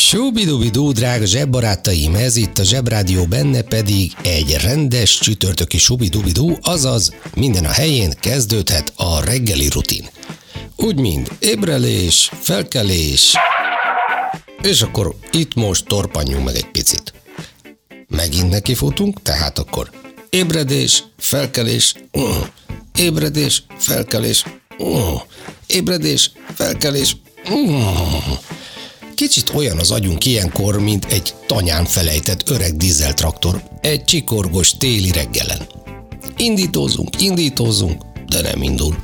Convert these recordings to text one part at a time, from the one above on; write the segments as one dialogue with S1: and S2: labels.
S1: Súbidubidú, drága zsebbarátaim, ez itt a Zsebrádió, benne pedig egy rendes csütörtöki subidubidú, azaz minden a helyén kezdődhet a reggeli rutin. Úgy, mint ébrelés, felkelés, és akkor itt most torpanjunk meg egy picit. Megint nekifutunk, tehát akkor ébredés, felkelés, uh, ébredés, felkelés, uh, ébredés, felkelés, uh. Kicsit olyan az agyunk ilyenkor, mint egy tanyán felejtett öreg dízeltraktor egy csikorgos téli reggelen. Indítózunk, indítózunk, de nem indul.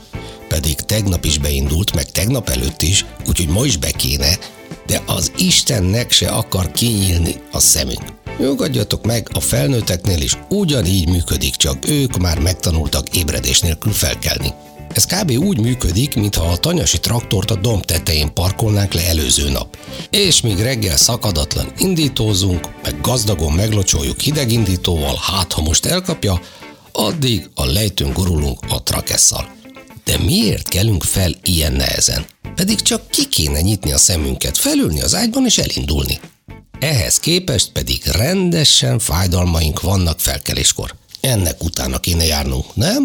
S1: Pedig tegnap is beindult, meg tegnap előtt is, úgyhogy ma is be kéne, de az Istennek se akar kinyílni a szemünk. Nyugodjatok meg, a felnőtteknél is ugyanígy működik, csak ők már megtanultak ébredés nélkül felkelni. Ez kb. úgy működik, mintha a tanyasi traktort a domb tetején parkolnánk le előző nap. És míg reggel szakadatlan indítózunk, meg gazdagon meglocsoljuk hidegindítóval, hát ha most elkapja, addig a lejtőn gurulunk a trakesszal. De miért kelünk fel ilyen nehezen? Pedig csak ki kéne nyitni a szemünket, felülni az ágyban és elindulni. Ehhez képest pedig rendesen fájdalmaink vannak felkeléskor. Ennek utána kéne járnunk, nem?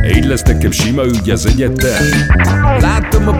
S2: Így lesz nekem sima ügy az egyetem. Láttam a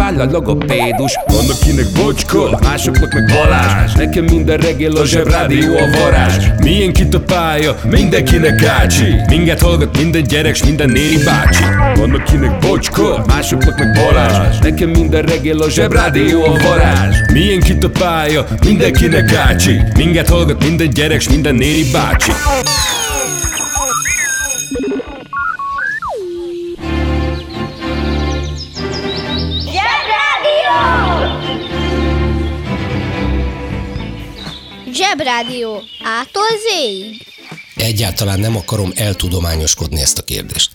S3: váll a logopédus.
S2: Van akinek bocska, másoknak meg Balázs. Nekem minden reggel a zsebrádió a varázs. Milyen kit a pálya, mindenkinek ácsi Minket hallgat minden gyerek, s minden néri bácsi. Van akinek bocska, másoknak meg Balázs. Nekem minden reggel a zsebrádió a varázs. Milyen kit a pálya, mindenkinek ácsi Minket hallgat minden gyerek, s minden néri bácsi
S4: Zsebrádió.
S5: Ától zéig.
S1: Egyáltalán nem akarom eltudományoskodni ezt a kérdést.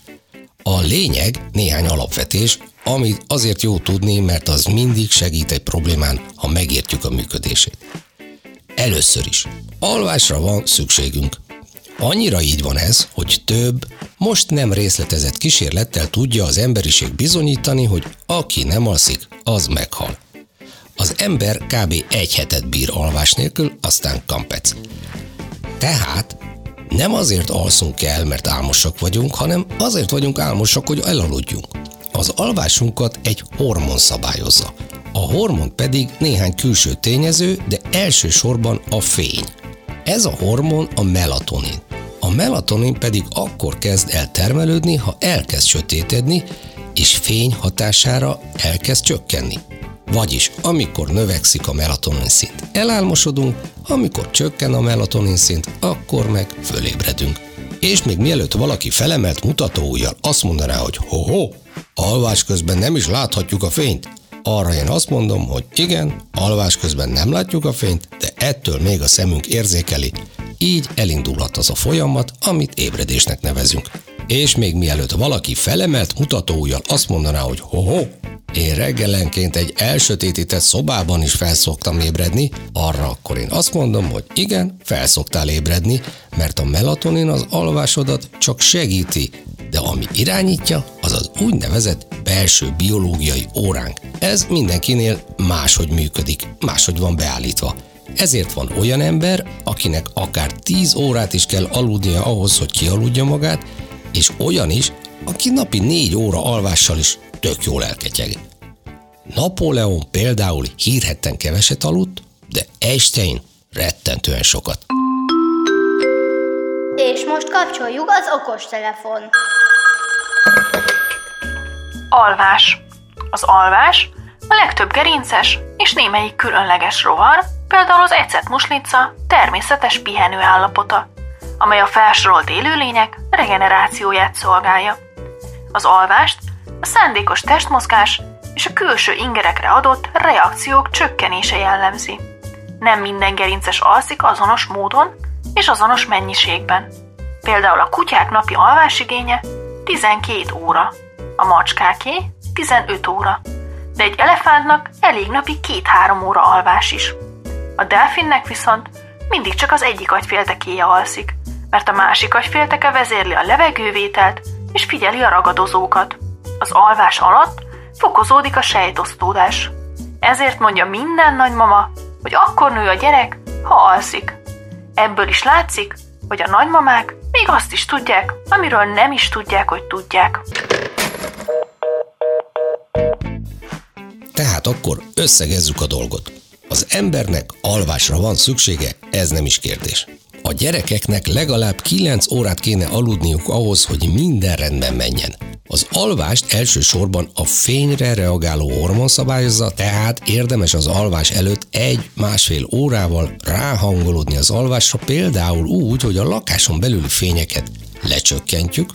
S1: A lényeg néhány alapvetés, amit azért jó tudni, mert az mindig segít egy problémán, ha megértjük a működését. Először is, alvásra van szükségünk. Annyira így van ez, hogy több, most nem részletezett kísérlettel tudja az emberiség bizonyítani, hogy aki nem alszik, az meghal. Az ember kb. egy hetet bír alvás nélkül, aztán kampec. Tehát nem azért alszunk el, mert álmosak vagyunk, hanem azért vagyunk álmosak, hogy elaludjunk. Az alvásunkat egy hormon szabályozza. A hormon pedig néhány külső tényező, de elsősorban a fény. Ez a hormon a melatonin. A melatonin pedig akkor kezd el termelődni, ha elkezd sötétedni, és fény hatására elkezd csökkenni. Vagyis, amikor növekszik a melatonin szint, elálmosodunk, amikor csökken a melatonin szint, akkor meg fölébredünk. És még mielőtt valaki felemelt mutatóujjal azt mondaná, hogy ho-ho, alvás közben nem is láthatjuk a fényt, arra én azt mondom, hogy igen, alvás közben nem látjuk a fényt, de ettől még a szemünk érzékeli, így elindulhat az a folyamat, amit ébredésnek nevezünk. És még mielőtt valaki felemelt mutatóujjal azt mondaná, hogy ho-ho, én reggelenként egy elsötétített szobában is felszoktam ébredni, arra akkor én azt mondom, hogy igen, felszoktál ébredni, mert a melatonin az alvásodat csak segíti, de ami irányítja, az az úgynevezett belső biológiai óránk. Ez mindenkinél máshogy működik, máshogy van beállítva. Ezért van olyan ember, akinek akár 10 órát is kell aludnia ahhoz, hogy kialudja magát, és olyan is, aki napi 4 óra alvással is tök jól elketyeg. Napóleon például hírhetten keveset aludt, de Einstein rettentően sokat.
S6: És most kapcsoljuk az okostelefon.
S7: Alvás. Az alvás a legtöbb gerinces és némelyik különleges rovar, például az ecet muslica természetes pihenő állapota, amely a felsorolt élőlények regenerációját szolgálja. Az alvást a szándékos testmozgás és a külső ingerekre adott reakciók csökkenése jellemzi. Nem minden gerinces alszik azonos módon és azonos mennyiségben. Például a kutyák napi alvásigénye 12 óra, a macskáké 15 óra, de egy elefántnak elég napi 2-3 óra alvás is. A delfinnek viszont mindig csak az egyik agyféltekéje alszik, mert a másik agyfélteke vezérli a levegővételt és figyeli a ragadozókat. Az alvás alatt fokozódik a sejtosztódás. Ezért mondja minden nagymama, hogy akkor nő a gyerek, ha alszik. Ebből is látszik, hogy a nagymamák még azt is tudják, amiről nem is tudják, hogy tudják.
S1: Tehát akkor összegezzük a dolgot. Az embernek alvásra van szüksége, ez nem is kérdés. A gyerekeknek legalább 9 órát kéne aludniuk ahhoz, hogy minden rendben menjen. Az alvást elsősorban a fényre reagáló hormon szabályozza, tehát érdemes az alvás előtt egy-másfél órával ráhangolódni az alvásra, például úgy, hogy a lakáson belüli fényeket lecsökkentjük,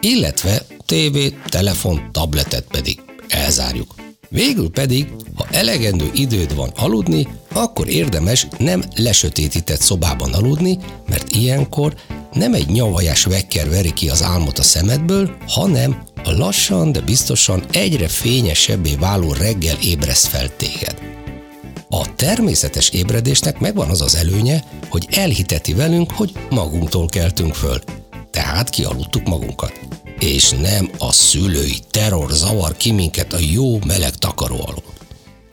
S1: illetve tévét, telefon, tabletet pedig elzárjuk. Végül pedig, ha elegendő időd van aludni, akkor érdemes nem lesötétített szobában aludni, mert ilyenkor nem egy nyavajás vekker veri ki az álmot a szemedből, hanem a lassan, de biztosan egyre fényesebbé váló reggel ébreszt fel téged. A természetes ébredésnek megvan az az előnye, hogy elhiteti velünk, hogy magunktól keltünk föl, tehát kialudtuk magunkat és nem a szülői terror zavar ki minket a jó meleg takaró alól.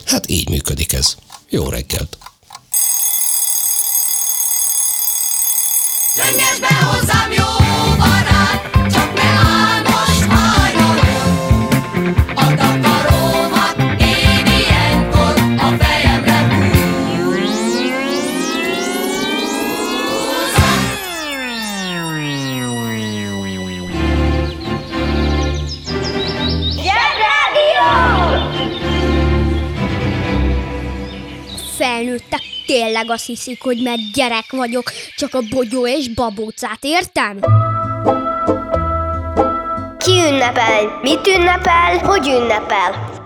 S1: Hát így működik ez. Jó reggelt!
S5: Tényleg azt hiszik, hogy mert gyerek vagyok, csak a bogyó és babócát értem?
S6: Ki ünnepel? Mit ünnepel? Hogy ünnepel?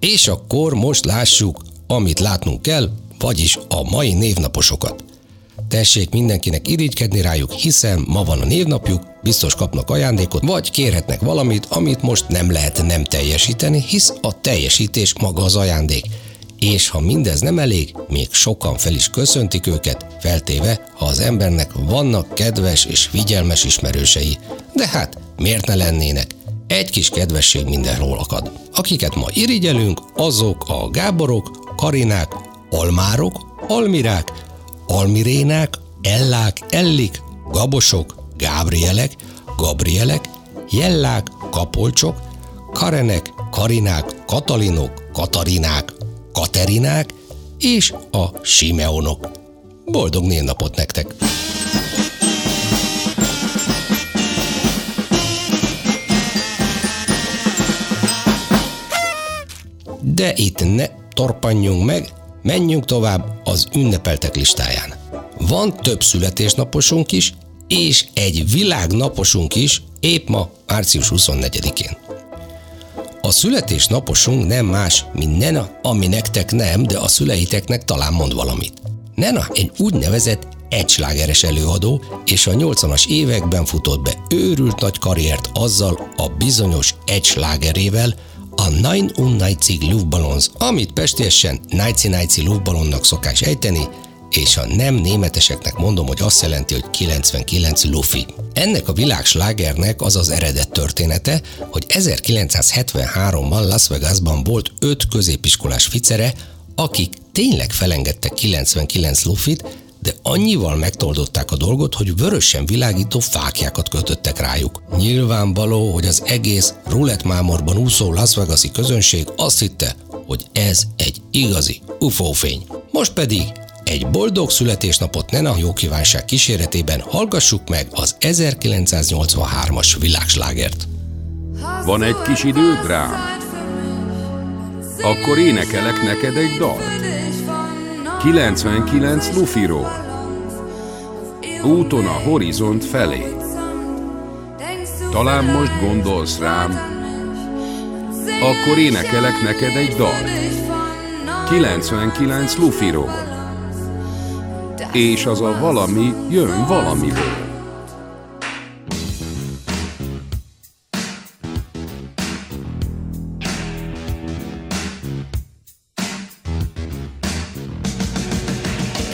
S1: És akkor most lássuk, amit látnunk kell, vagyis a mai névnaposokat. Tessék mindenkinek irigykedni rájuk, hiszen ma van a névnapjuk, biztos kapnak ajándékot, vagy kérhetnek valamit, amit most nem lehet nem teljesíteni, hisz a teljesítés maga az ajándék. És ha mindez nem elég, még sokan fel is köszöntik őket, feltéve, ha az embernek vannak kedves és figyelmes ismerősei. De hát, miért ne lennének? Egy kis kedvesség mindenről akad. Akiket ma irigyelünk, azok a Gáborok, Karinák, Almárok, Almirák, Almirénák, Ellák, Ellik, Gabosok, Gábrielek, Gabrielek, Jellák, Kapolcsok, Karenek, Karinák, Katalinok, Katarinák, Katerinák és a Simeonok. Boldog névnapot nektek! De itt ne torpanjunk meg, menjünk tovább az ünnepeltek listáján. Van több születésnaposunk is, és egy világnaposunk is, épp ma, március 24-én. A születésnaposunk nem más, mint Nena, ami nektek nem, de a szüleiteknek talán mond valamit. Nena egy úgynevezett egyslágeres előadó, és a 80-as években futott be őrült nagy karriert azzal a bizonyos egyslágerével, a Nine Unnightzig Luftballons, amit pestiesen Nighty Nighty Luftballonnak szokás ejteni, és a nem németeseknek mondom, hogy azt jelenti, hogy 99 lufi. Ennek a világslágernek az az eredet története, hogy 1973-ban Las Vegasban volt öt középiskolás ficere, akik tényleg felengedtek 99 lufit, de annyival megtoldották a dolgot, hogy vörösen világító fákjákat kötöttek rájuk. Nyilvánvaló, hogy az egész rulettmámorban úszó Las Vegas-i közönség azt hitte, hogy ez egy igazi UFO fény. Most pedig egy boldog születésnapot Nena jó kívánság kíséretében hallgassuk meg az 1983-as világslágert.
S2: Van egy kis időd rám? Akkor énekelek neked egy dalt. 99 Lufiról. Úton a horizont felé. Talán most gondolsz rám. Akkor énekelek neked egy dalt. 99 Lufiról. És az a valami jön valamiből.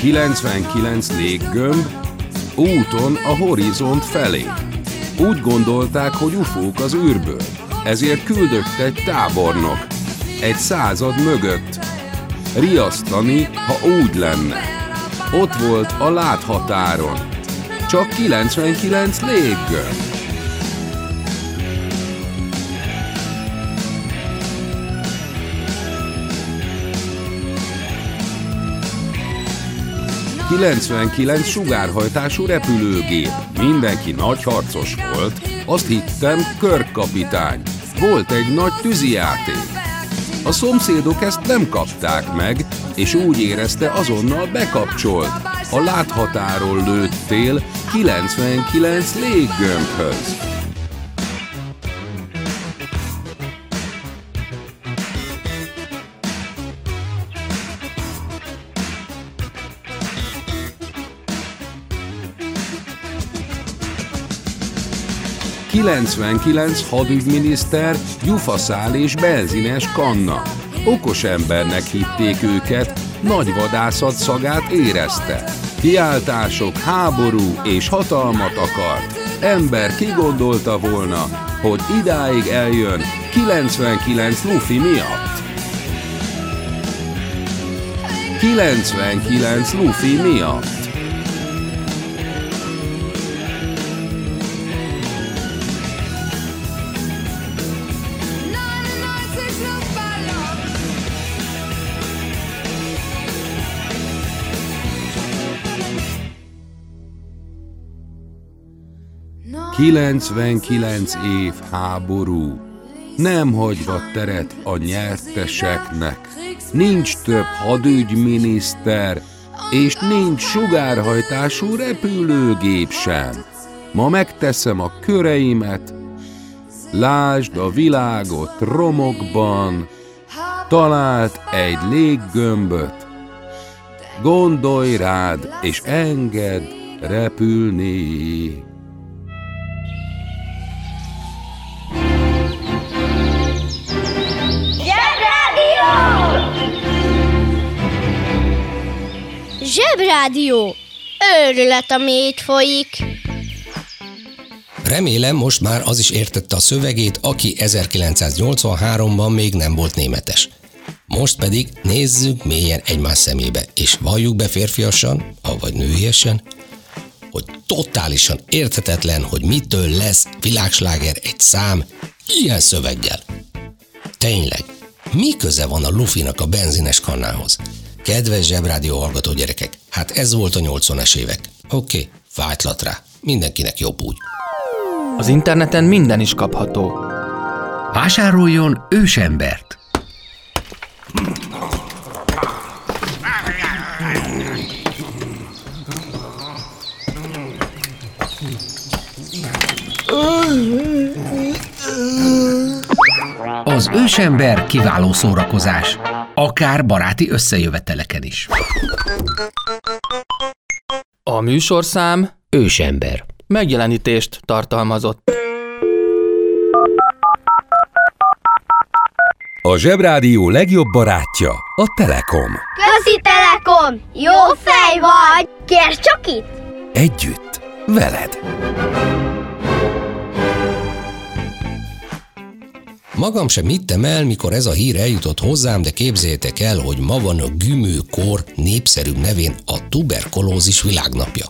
S2: Kilencvenkilenc léggömb, úton a horizont felé. Úgy gondolták, hogy ufók az űrből, ezért küldött egy tábornok, egy század mögött, riasztani, ha úgy lenne. Ott volt a láthatáron, csak 99 léggömb. ...99 sugárhajtású repülőgép. Mindenki nagy harcos volt. Azt hittem, körkapitány. Volt egy nagy tűzijáték. A szomszédok ezt nem kapták meg, és úgy érezte azonnal bekapcsolt. A láthatáról lőttél 99 léggömbhöz. ...99 hadügyminiszter, gyufaszál és benzines kanna. Okos embernek hitték őket, nagy vadászat szagát érezte. Kiáltások, háború és hatalmat akart. Ember kigondolta volna, hogy idáig eljön 99 lufi miatt. 99 lufi miatt. Kilencvenkilenc év háború, nem hagyva teret a nyerteseknek. Nincs több hadügyminiszter, és nincs sugárhajtású repülőgép sem. Ma megteszem a köreimet, lásd a világot romokban, talált egy léggömböt, gondolj rád, és engedd repülni.
S5: Zsebrádió! Őrület, ami itt folyik.
S1: Remélem most már az is értette a szövegét, aki 1983-ban még nem volt németes. Most pedig nézzük mélyen egymás szemébe, és valljuk be férfiasan, avagy nőiesen, hogy totálisan érthetetlen, hogy mitől lesz világsláger egy szám ilyen szöveggel. Tényleg, mi köze van a Lufinak a benzines kannához? Kedves zsebrádió hallgató gyerekek, hát ez volt a 80-as évek. Oké, okay, fájtlat rá. Mindenkinek jobb úgy.
S8: Az interneten minden is kapható.
S9: Vásároljon ősembert! Az ősember kiváló szórakozás, akár baráti összejöveteleken is.
S8: A műsorszám
S9: Ősember.
S8: megjelenítést tartalmazott.
S2: A Zsebrádió legjobb barátja a Telekom.
S6: Közi Telekom! Jó fej vagy! Kérd csak itt!
S2: Együtt, veled.
S1: Magam sem hittem el, mikor ez a hír eljutott hozzám, de képzeljétek el, hogy ma van a gümőkor népszerűbb nevén a tuberkulózis világnapja.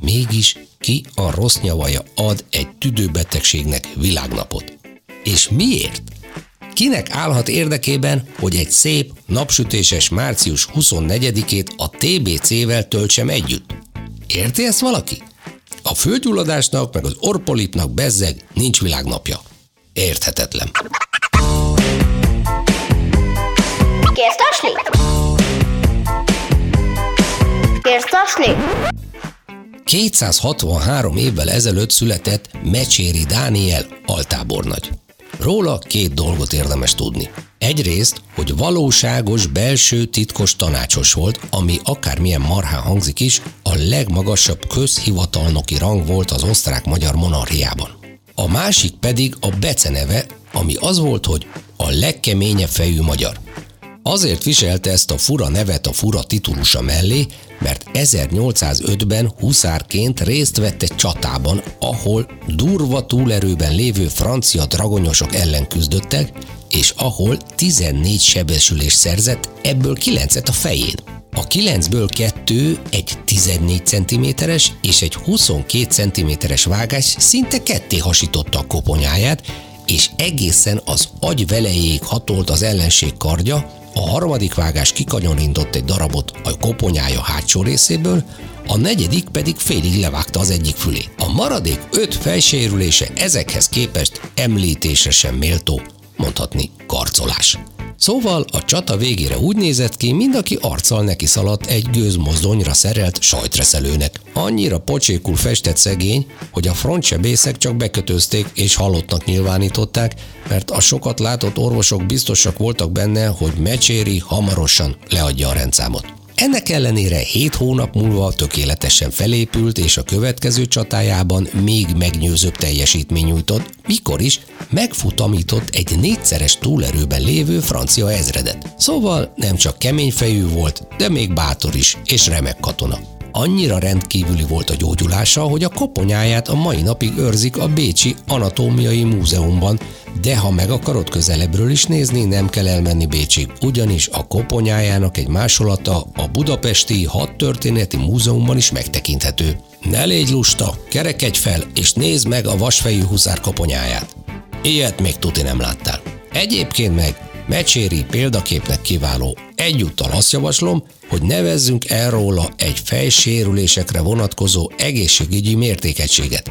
S1: Mégis ki a rossz nyavaja ad egy tüdőbetegségnek világnapot? És miért? Kinek állhat érdekében, hogy egy szép, napsütéses március 24-ét a TBC-vel töltsem együtt? Érti ezt valaki? A fölgyulladásnak meg az orpolipnak bezzeg nincs világnapja. Érthetetlen.
S6: Kérsz tasni?
S1: 263 évvel ezelőtt született Mecséri Dániel altábornagy. Róla két dolgot érdemes tudni. Egyrészt, hogy valóságos belső titkos tanácsos volt, ami akármilyen marhán hangzik is, a legmagasabb közhivatalnoki rang volt az osztrák-magyar monarchiában. A másik pedig a beceneve, ami az volt, hogy a legkeményebb fejű magyar. Azért viselte ezt a fura nevet a fura titulusa mellé, mert 1805-ben huszárként részt vett egy csatában, ahol durva túlerőben lévő francia dragonyosok ellen küzdöttek, és ahol 14 sebesülés szerzett, ebből 9-et a fején. A 9-ből kettő egy 14 cm-es és egy 22 cm-es vágás szinte ketté hasította a koponyáját, és egészen az agy velejéig hatolt az ellenség kardja, a harmadik vágás kikanyarintott egy darabot a koponyája hátsó részéből, a negyedik pedig félig levágta az egyik fülét. A maradék öt fejsérülése ezekhez képest említésre sem méltó, mondhatni karcolás. Szóval a csata végére úgy nézett ki, mind aki arccal neki szaladt egy gőzmozdonyra szerelt sajtreszelőnek. Annyira pocsékul festett szegény, hogy a frontsebészek csak bekötözték és halottnak nyilvánították, mert a sokat látott orvosok biztosak voltak benne, hogy Mecséri hamarosan leadja a rendszámot. Ennek ellenére 7 hónap múlva tökéletesen felépült, és a következő csatájában még megnyőzőbb teljesítmény nyújtott, mikor is megfutamított egy négyszeres túlerőben lévő francia ezredet. Szóval nem csak kemény fejű volt, de még bátor is, és remek katona. Annyira rendkívüli volt a gyógyulása, hogy a koponyáját a mai napig őrzik a Bécsi Anatómiai Múzeumban, de ha meg akarod közelebbről is nézni, nem kell elmenni Bécsig, ugyanis a koponyájának egy másolata a Budapesti Hadtörténeti Múzeumban is megtekinthető. Ne légy lusta, kerekedj fel, és nézd meg a vasfejű huszár koponyáját. Ilyet még tuti nem láttál. Egyébként meg Mecséri példaképnek kiváló. Egyúttal azt javaslom, hogy nevezzünk el róla egy fejsérülésekre vonatkozó egészségügyi mértékegységet.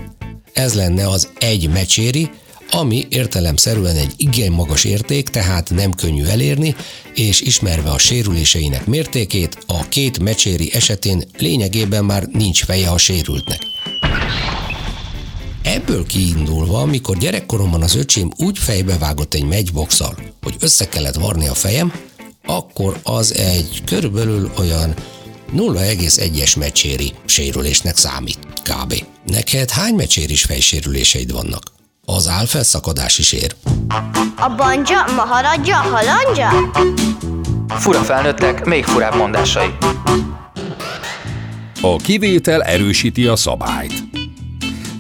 S1: Ez lenne az egy mecséri, ami értelemszerűen egy igen magas érték, tehát nem könnyű elérni, és ismerve a sérüléseinek mértékét, a két mecséri esetén lényegében már nincs feje a sérültnek. Ebből kiindulva, mikor gyerekkoromban az öcsém úgy fejbevágott egy megyboxal, hogy össze kellett varni a fejem, akkor az egy körülbelül olyan 0,1-es mecséri sérülésnek számít, kb. Neked hány mecséris fejsérüléseid vannak? Az álfelszakadás is ér.
S6: A banja, maharadja, halandja?
S8: Fura felnőttek, még furább mondásai.
S2: A kivétel erősíti a szabályt.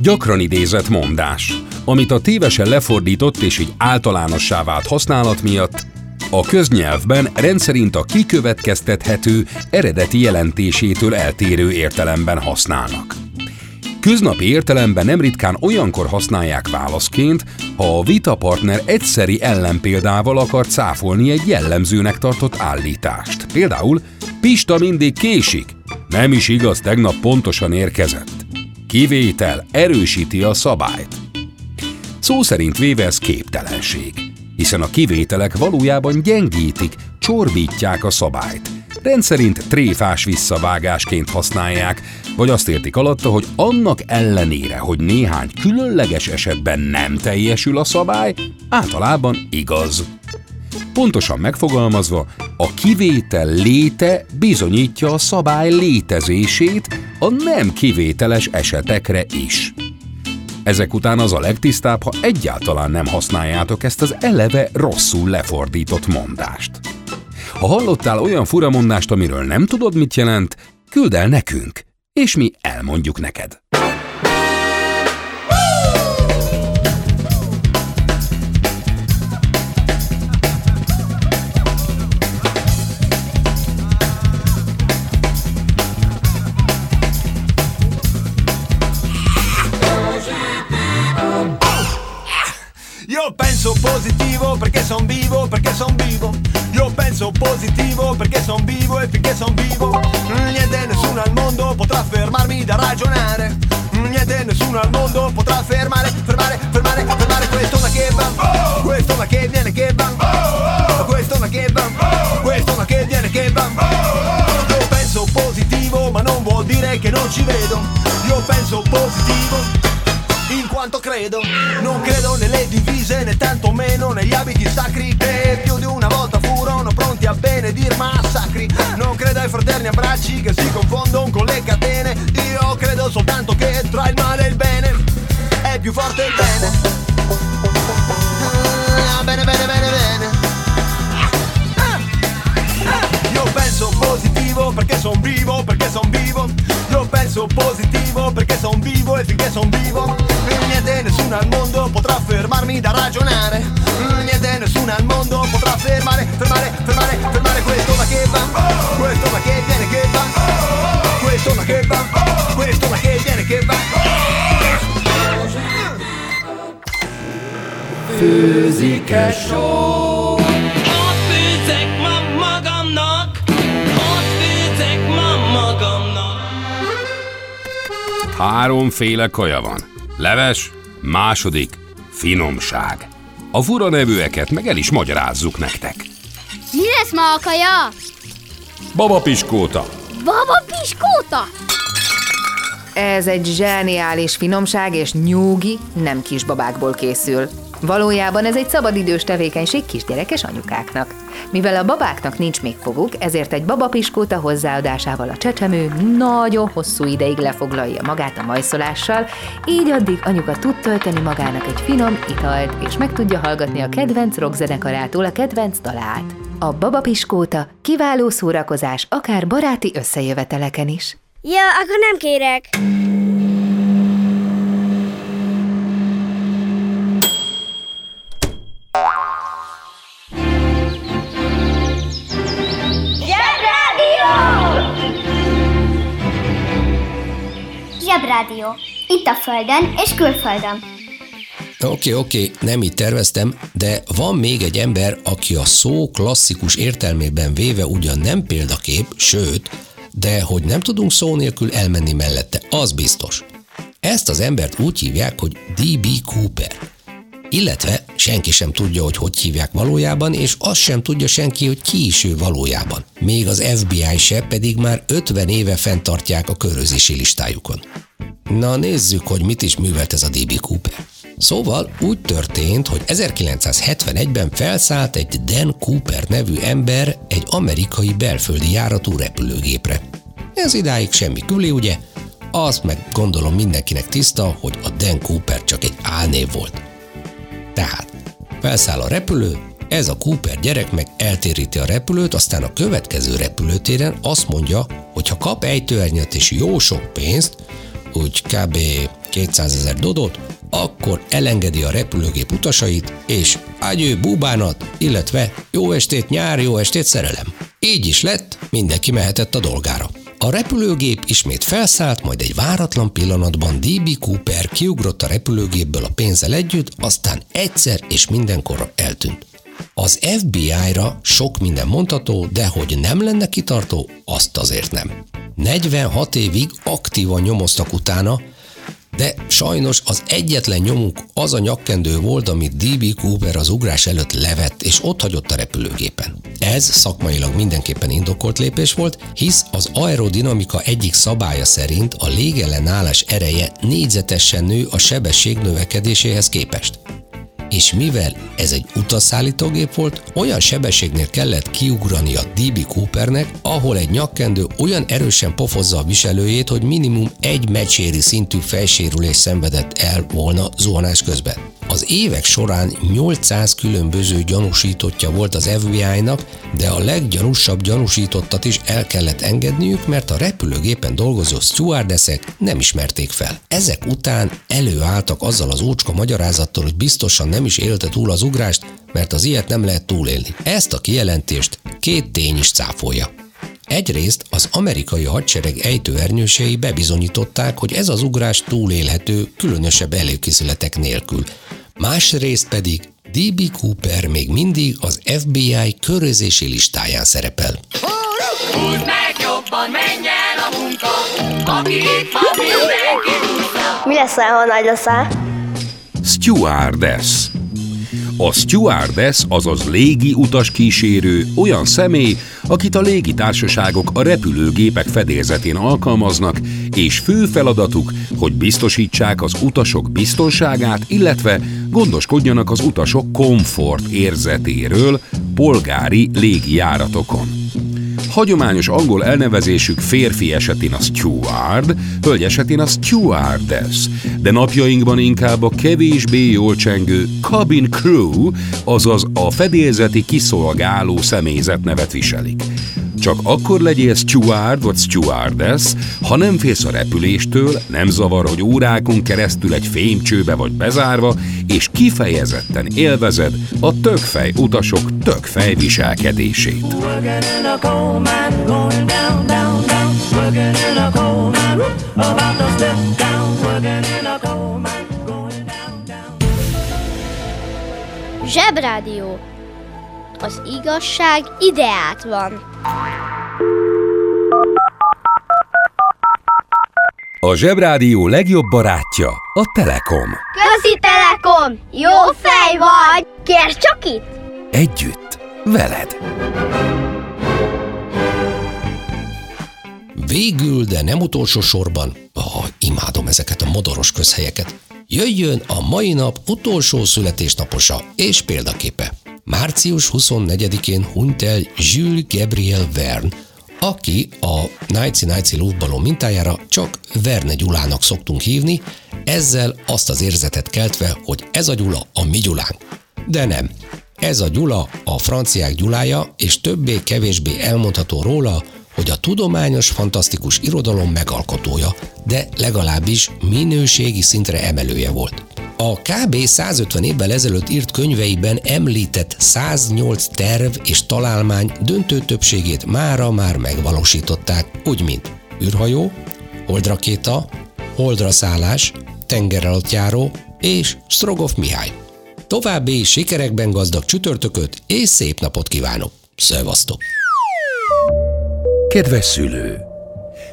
S2: Gyakran idézett mondás, amit a tévesen lefordított és így általánossá vált használat miatt a köznyelvben rendszerint a kikövetkeztethető eredeti jelentésétől eltérő értelemben használnak. Köznapi értelemben nem ritkán olyankor használják válaszként, ha a vitapartner egyszeri ellenpéldával akar cáfolni egy jellemzőnek tartott állítást. Például Pista mindig késik. Nem is igaz, tegnap pontosan érkezett. Kivétel erősíti a szabályt. Szó szerint véve ez képtelenség, hiszen a kivételek valójában gyengítik, csorbítják a szabályt. Rendszerint tréfás visszavágásként használják, vagy azt értik alatta, hogy annak ellenére, hogy néhány különleges esetben nem teljesül a szabály, általában igaz. Pontosan megfogalmazva, a kivétel léte bizonyítja a szabály létezését,
S3: a nem kivételes esetekre is. Ezek után az a legtisztább, ha egyáltalán nem használjátok ezt az eleve rosszul lefordított mondást. Ha hallottál olyan furamondást, amiről nem tudod, mit jelent, küld el nekünk, és mi elmondjuk neked.
S10: Penso positivo perché son vivo, perché son vivo. Io penso positivo perché son vivo e finché son vivo. Niente nessuno al mondo potrà fermarmi da ragionare. Niente nessuno al mondo potrà fermare, fermare, fermare, fermare questo ma che va. Questo ma che viene che va. Questo ma che va. Questo ma che viene che va. Io penso positivo ma non vuol dire che non ci vedo. Io penso positivo quanto credo. Non credo nelle divise né tantomeno negli abiti sacri Che più di una volta furono pronti a benedir massacri. Non credo ai fraterni abbracci che si confondono con le catene. Io credo soltanto che tra il male e il bene È più forte il bene penso positivo perché son vivo e finché son vivo Niente nessuno al mondo potrà fermarmi da ragionare. Niente nessuno al mondo potrà fermare, fermare, fermare, fermare questo ma che va. Questo ma che viene che va. Questo ma che va. Questo ma che viene che va.
S3: Főzike show. Háromféle kaja van. Leves, második, finomság. A fura nevűeket meg el is magyarázzuk nektek.
S5: Mi lesz ma a kaja?
S3: Baba Piskóta,
S5: Baba piskóta?
S11: Ez egy zseniális finomság és nyúgi nem kisbabákból készül. Valójában ez egy szabadidős tevékenység kisgyerekes anyukáknak. Mivel a babáknak nincs még foguk, ezért egy babapiskóta hozzáadásával a csecsemő nagyon hosszú ideig lefoglalja magát a majszolással, így addig anyuka tud tölteni magának egy finom italt, és meg tudja hallgatni a kedvenc rockzenekarától a kedvenc dalát. A babapiskóta kiváló szórakozás akár baráti összejöveteleken is.
S6: Ja, akkor nem kérek.
S12: Zsebrádió. Itt a Földön és külföldön.
S1: Oké, oké, nem így terveztem, de van még egy ember, aki a szó klasszikus értelmében véve ugyan nem példakép, sőt, de hogy nem tudunk szó nélkül elmenni mellette, az biztos. Ezt az embert úgy hívják, hogy D.B. Cooper. Illetve senki sem tudja, hogy hogy hívják valójában, és azt sem tudja senki, hogy ki is ő valójában. Még az FBI se, pedig már 50 éve fenntartják a körözési listájukon. Na nézzük, hogy mit is művelt ez a D.B. Cooper. Szóval úgy történt, hogy 1971-ben felszállt egy Dan Cooper nevű ember egy amerikai belföldi járatú repülőgépre. Ez idáig semmi küli, ugye? Azt meg gondolom mindenkinek tiszta, hogy a Dan Cooper csak egy álnév volt. Tehát felszáll a repülő, ez a Cooper gyerek meg eltéríti a repülőt, aztán a következő repülőtéren azt mondja, hogy ha kap ejtőernyőt és jó sok pénzt, úgy kb. 200 ezer dodot, akkor elengedi a repülőgép utasait, és ágyő búbánat, illetve jó estét nyár, jó estét szerelem. Így is lett, mindenki mehetett a dolgára. A repülőgép ismét felszállt, majd egy váratlan pillanatban D.B. Cooper kiugrott a repülőgépből a pénzzel együtt, aztán egyszer és mindenkorra eltűnt. Az FBI-ra sok minden mondható, de hogy nem lenne kitartó, azt azért nem. 46 évig aktívan nyomoztak utána, de sajnos az egyetlen nyomuk az a nyakkendő volt, amit D.B. Cooper az ugrás előtt levett, és ott hagyott a repülőgépen. Ez szakmailag mindenképpen indokolt lépés volt, hisz az aerodinamika egyik szabálya szerint a légellenállás ereje négyzetesen nő a sebesség növekedéséhez képest. És mivel ez egy utasszállítógép volt, olyan sebességnél kellett kiugrani a DB Coopernek, ahol egy nyakkendő olyan erősen pofozza a viselőjét, hogy minimum egy mecséri szintű fejsérülés szenvedett el volna zuhanás közben. Az évek során 800 különböző gyanúsítottja volt az FBI-nak, de a leggyanúsabb gyanúsítottat is el kellett engedniük, mert a repülőgépen dolgozó stewardessek nem ismerték fel. Ezek után előálltak azzal az ócska magyarázattal, hogy biztosan nem is élte túl az ugrást, mert az ilyet nem lehet túlélni. Ezt a kijelentést két tény is cáfolja. Egyrészt az amerikai hadsereg ejtőernyősei bebizonyították, hogy ez az ugrás túlélhető, különösebb előkészületek nélkül. Másrészt pedig D.B. Cooper még mindig az FBI körözési listáján szerepel.
S13: Húzd meg jobban, menj el a munka, aki itt van, mindenki húzza.
S6: Mi lesz, ha nagy leszel?
S2: Stewardess. A stewardess, azaz légi utaskísérő olyan személy, akit a légitársaságok a repülőgépek fedélzetén alkalmaznak, és fő feladatuk, hogy biztosítsák az utasok biztonságát, illetve gondoskodjanak az utasok komfort érzetéről polgári légijáratokon. Hagyományos angol elnevezésük férfi esetén a steward, hölgy esetén a stewardess, de napjainkban inkább a kevésbé jól csengő cabin crew, azaz a fedélzeti kiszolgáló személyzet nevet viselik. Csak akkor legyél steward vagy stewardess, ha nem félsz a repüléstől, nem zavar, hogy órákon keresztül egy fémcsőbe vagy bezárva, és kifejezetten élvezed a tökfej utasok tökfej viselkedését.
S5: Zsebrádió. Az igazság ideát van.
S2: A Zsebrádió legjobb barátja a Telekom.
S6: Közi Telekom! Jó fej vagy! Kérd csak itt!
S2: Együtt, veled.
S1: Végül, de nem utolsó sorban, ah, imádom ezeket a modoros közhelyeket, jöjjön a mai nap utolsó születésnaposa és példaképe. Március 24-én hunyt el Jules Gabriel Verne, aki a Nájci Nájci lútbaló mintájára csak Verne Gyulának szoktunk hívni, ezzel azt az érzetet keltve, hogy ez a Gyula a mi Gyulánk. De nem. Ez a Gyula a franciák Gyulája, és többé-kevésbé elmondható róla, hogy a tudományos, fantasztikus irodalom megalkotója, de legalábbis minőségi szintre emelője volt. A kb. 150 évvel ezelőtt írt könyveiben említett 108 terv és találmány döntő többségét mára már megvalósították, úgy mint űrhajó, holdrakéta, holdra szállás, tengeralattjáró és Strogov Mihály. További sikerekben gazdag csütörtököt és szép napot kívánok! Szevasztok!
S2: Kedves szülő!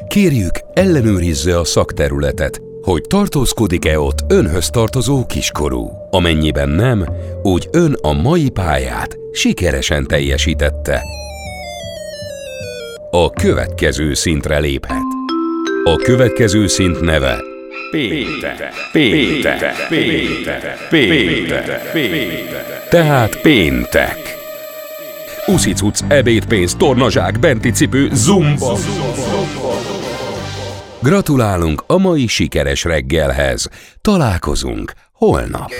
S2: Kérjük, ellenőrizze a szakterületet, hogy tartózkodik-e ott önhöz tartozó kiskorú. Amennyiben nem, úgy ön a mai pályát sikeresen teljesítette. A következő szintre léphet. A következő szint neve Péntek, péntek, péntek, péntek, péntek. Tehát péntek. Uszicuc, ebédpénz, tornazsák, benti cipő, zumba. Gratulálunk a mai sikeres reggelhez. Találkozunk holnap.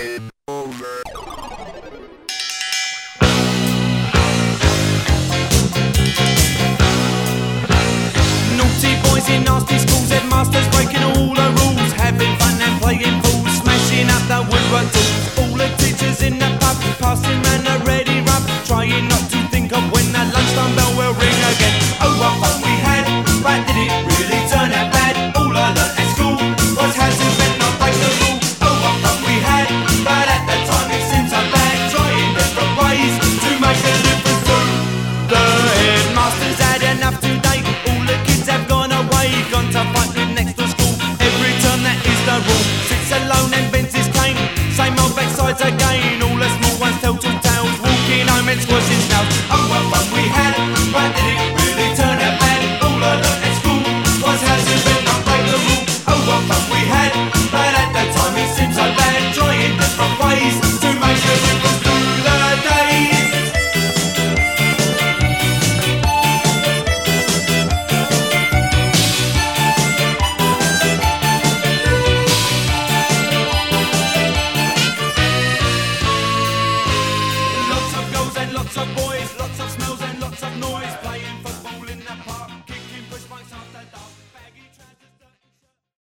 S3: The the the the passing round a ready rub, trying not to think think of when that lunchtime bell will ring again. Oh, what fun we had! Right, did it?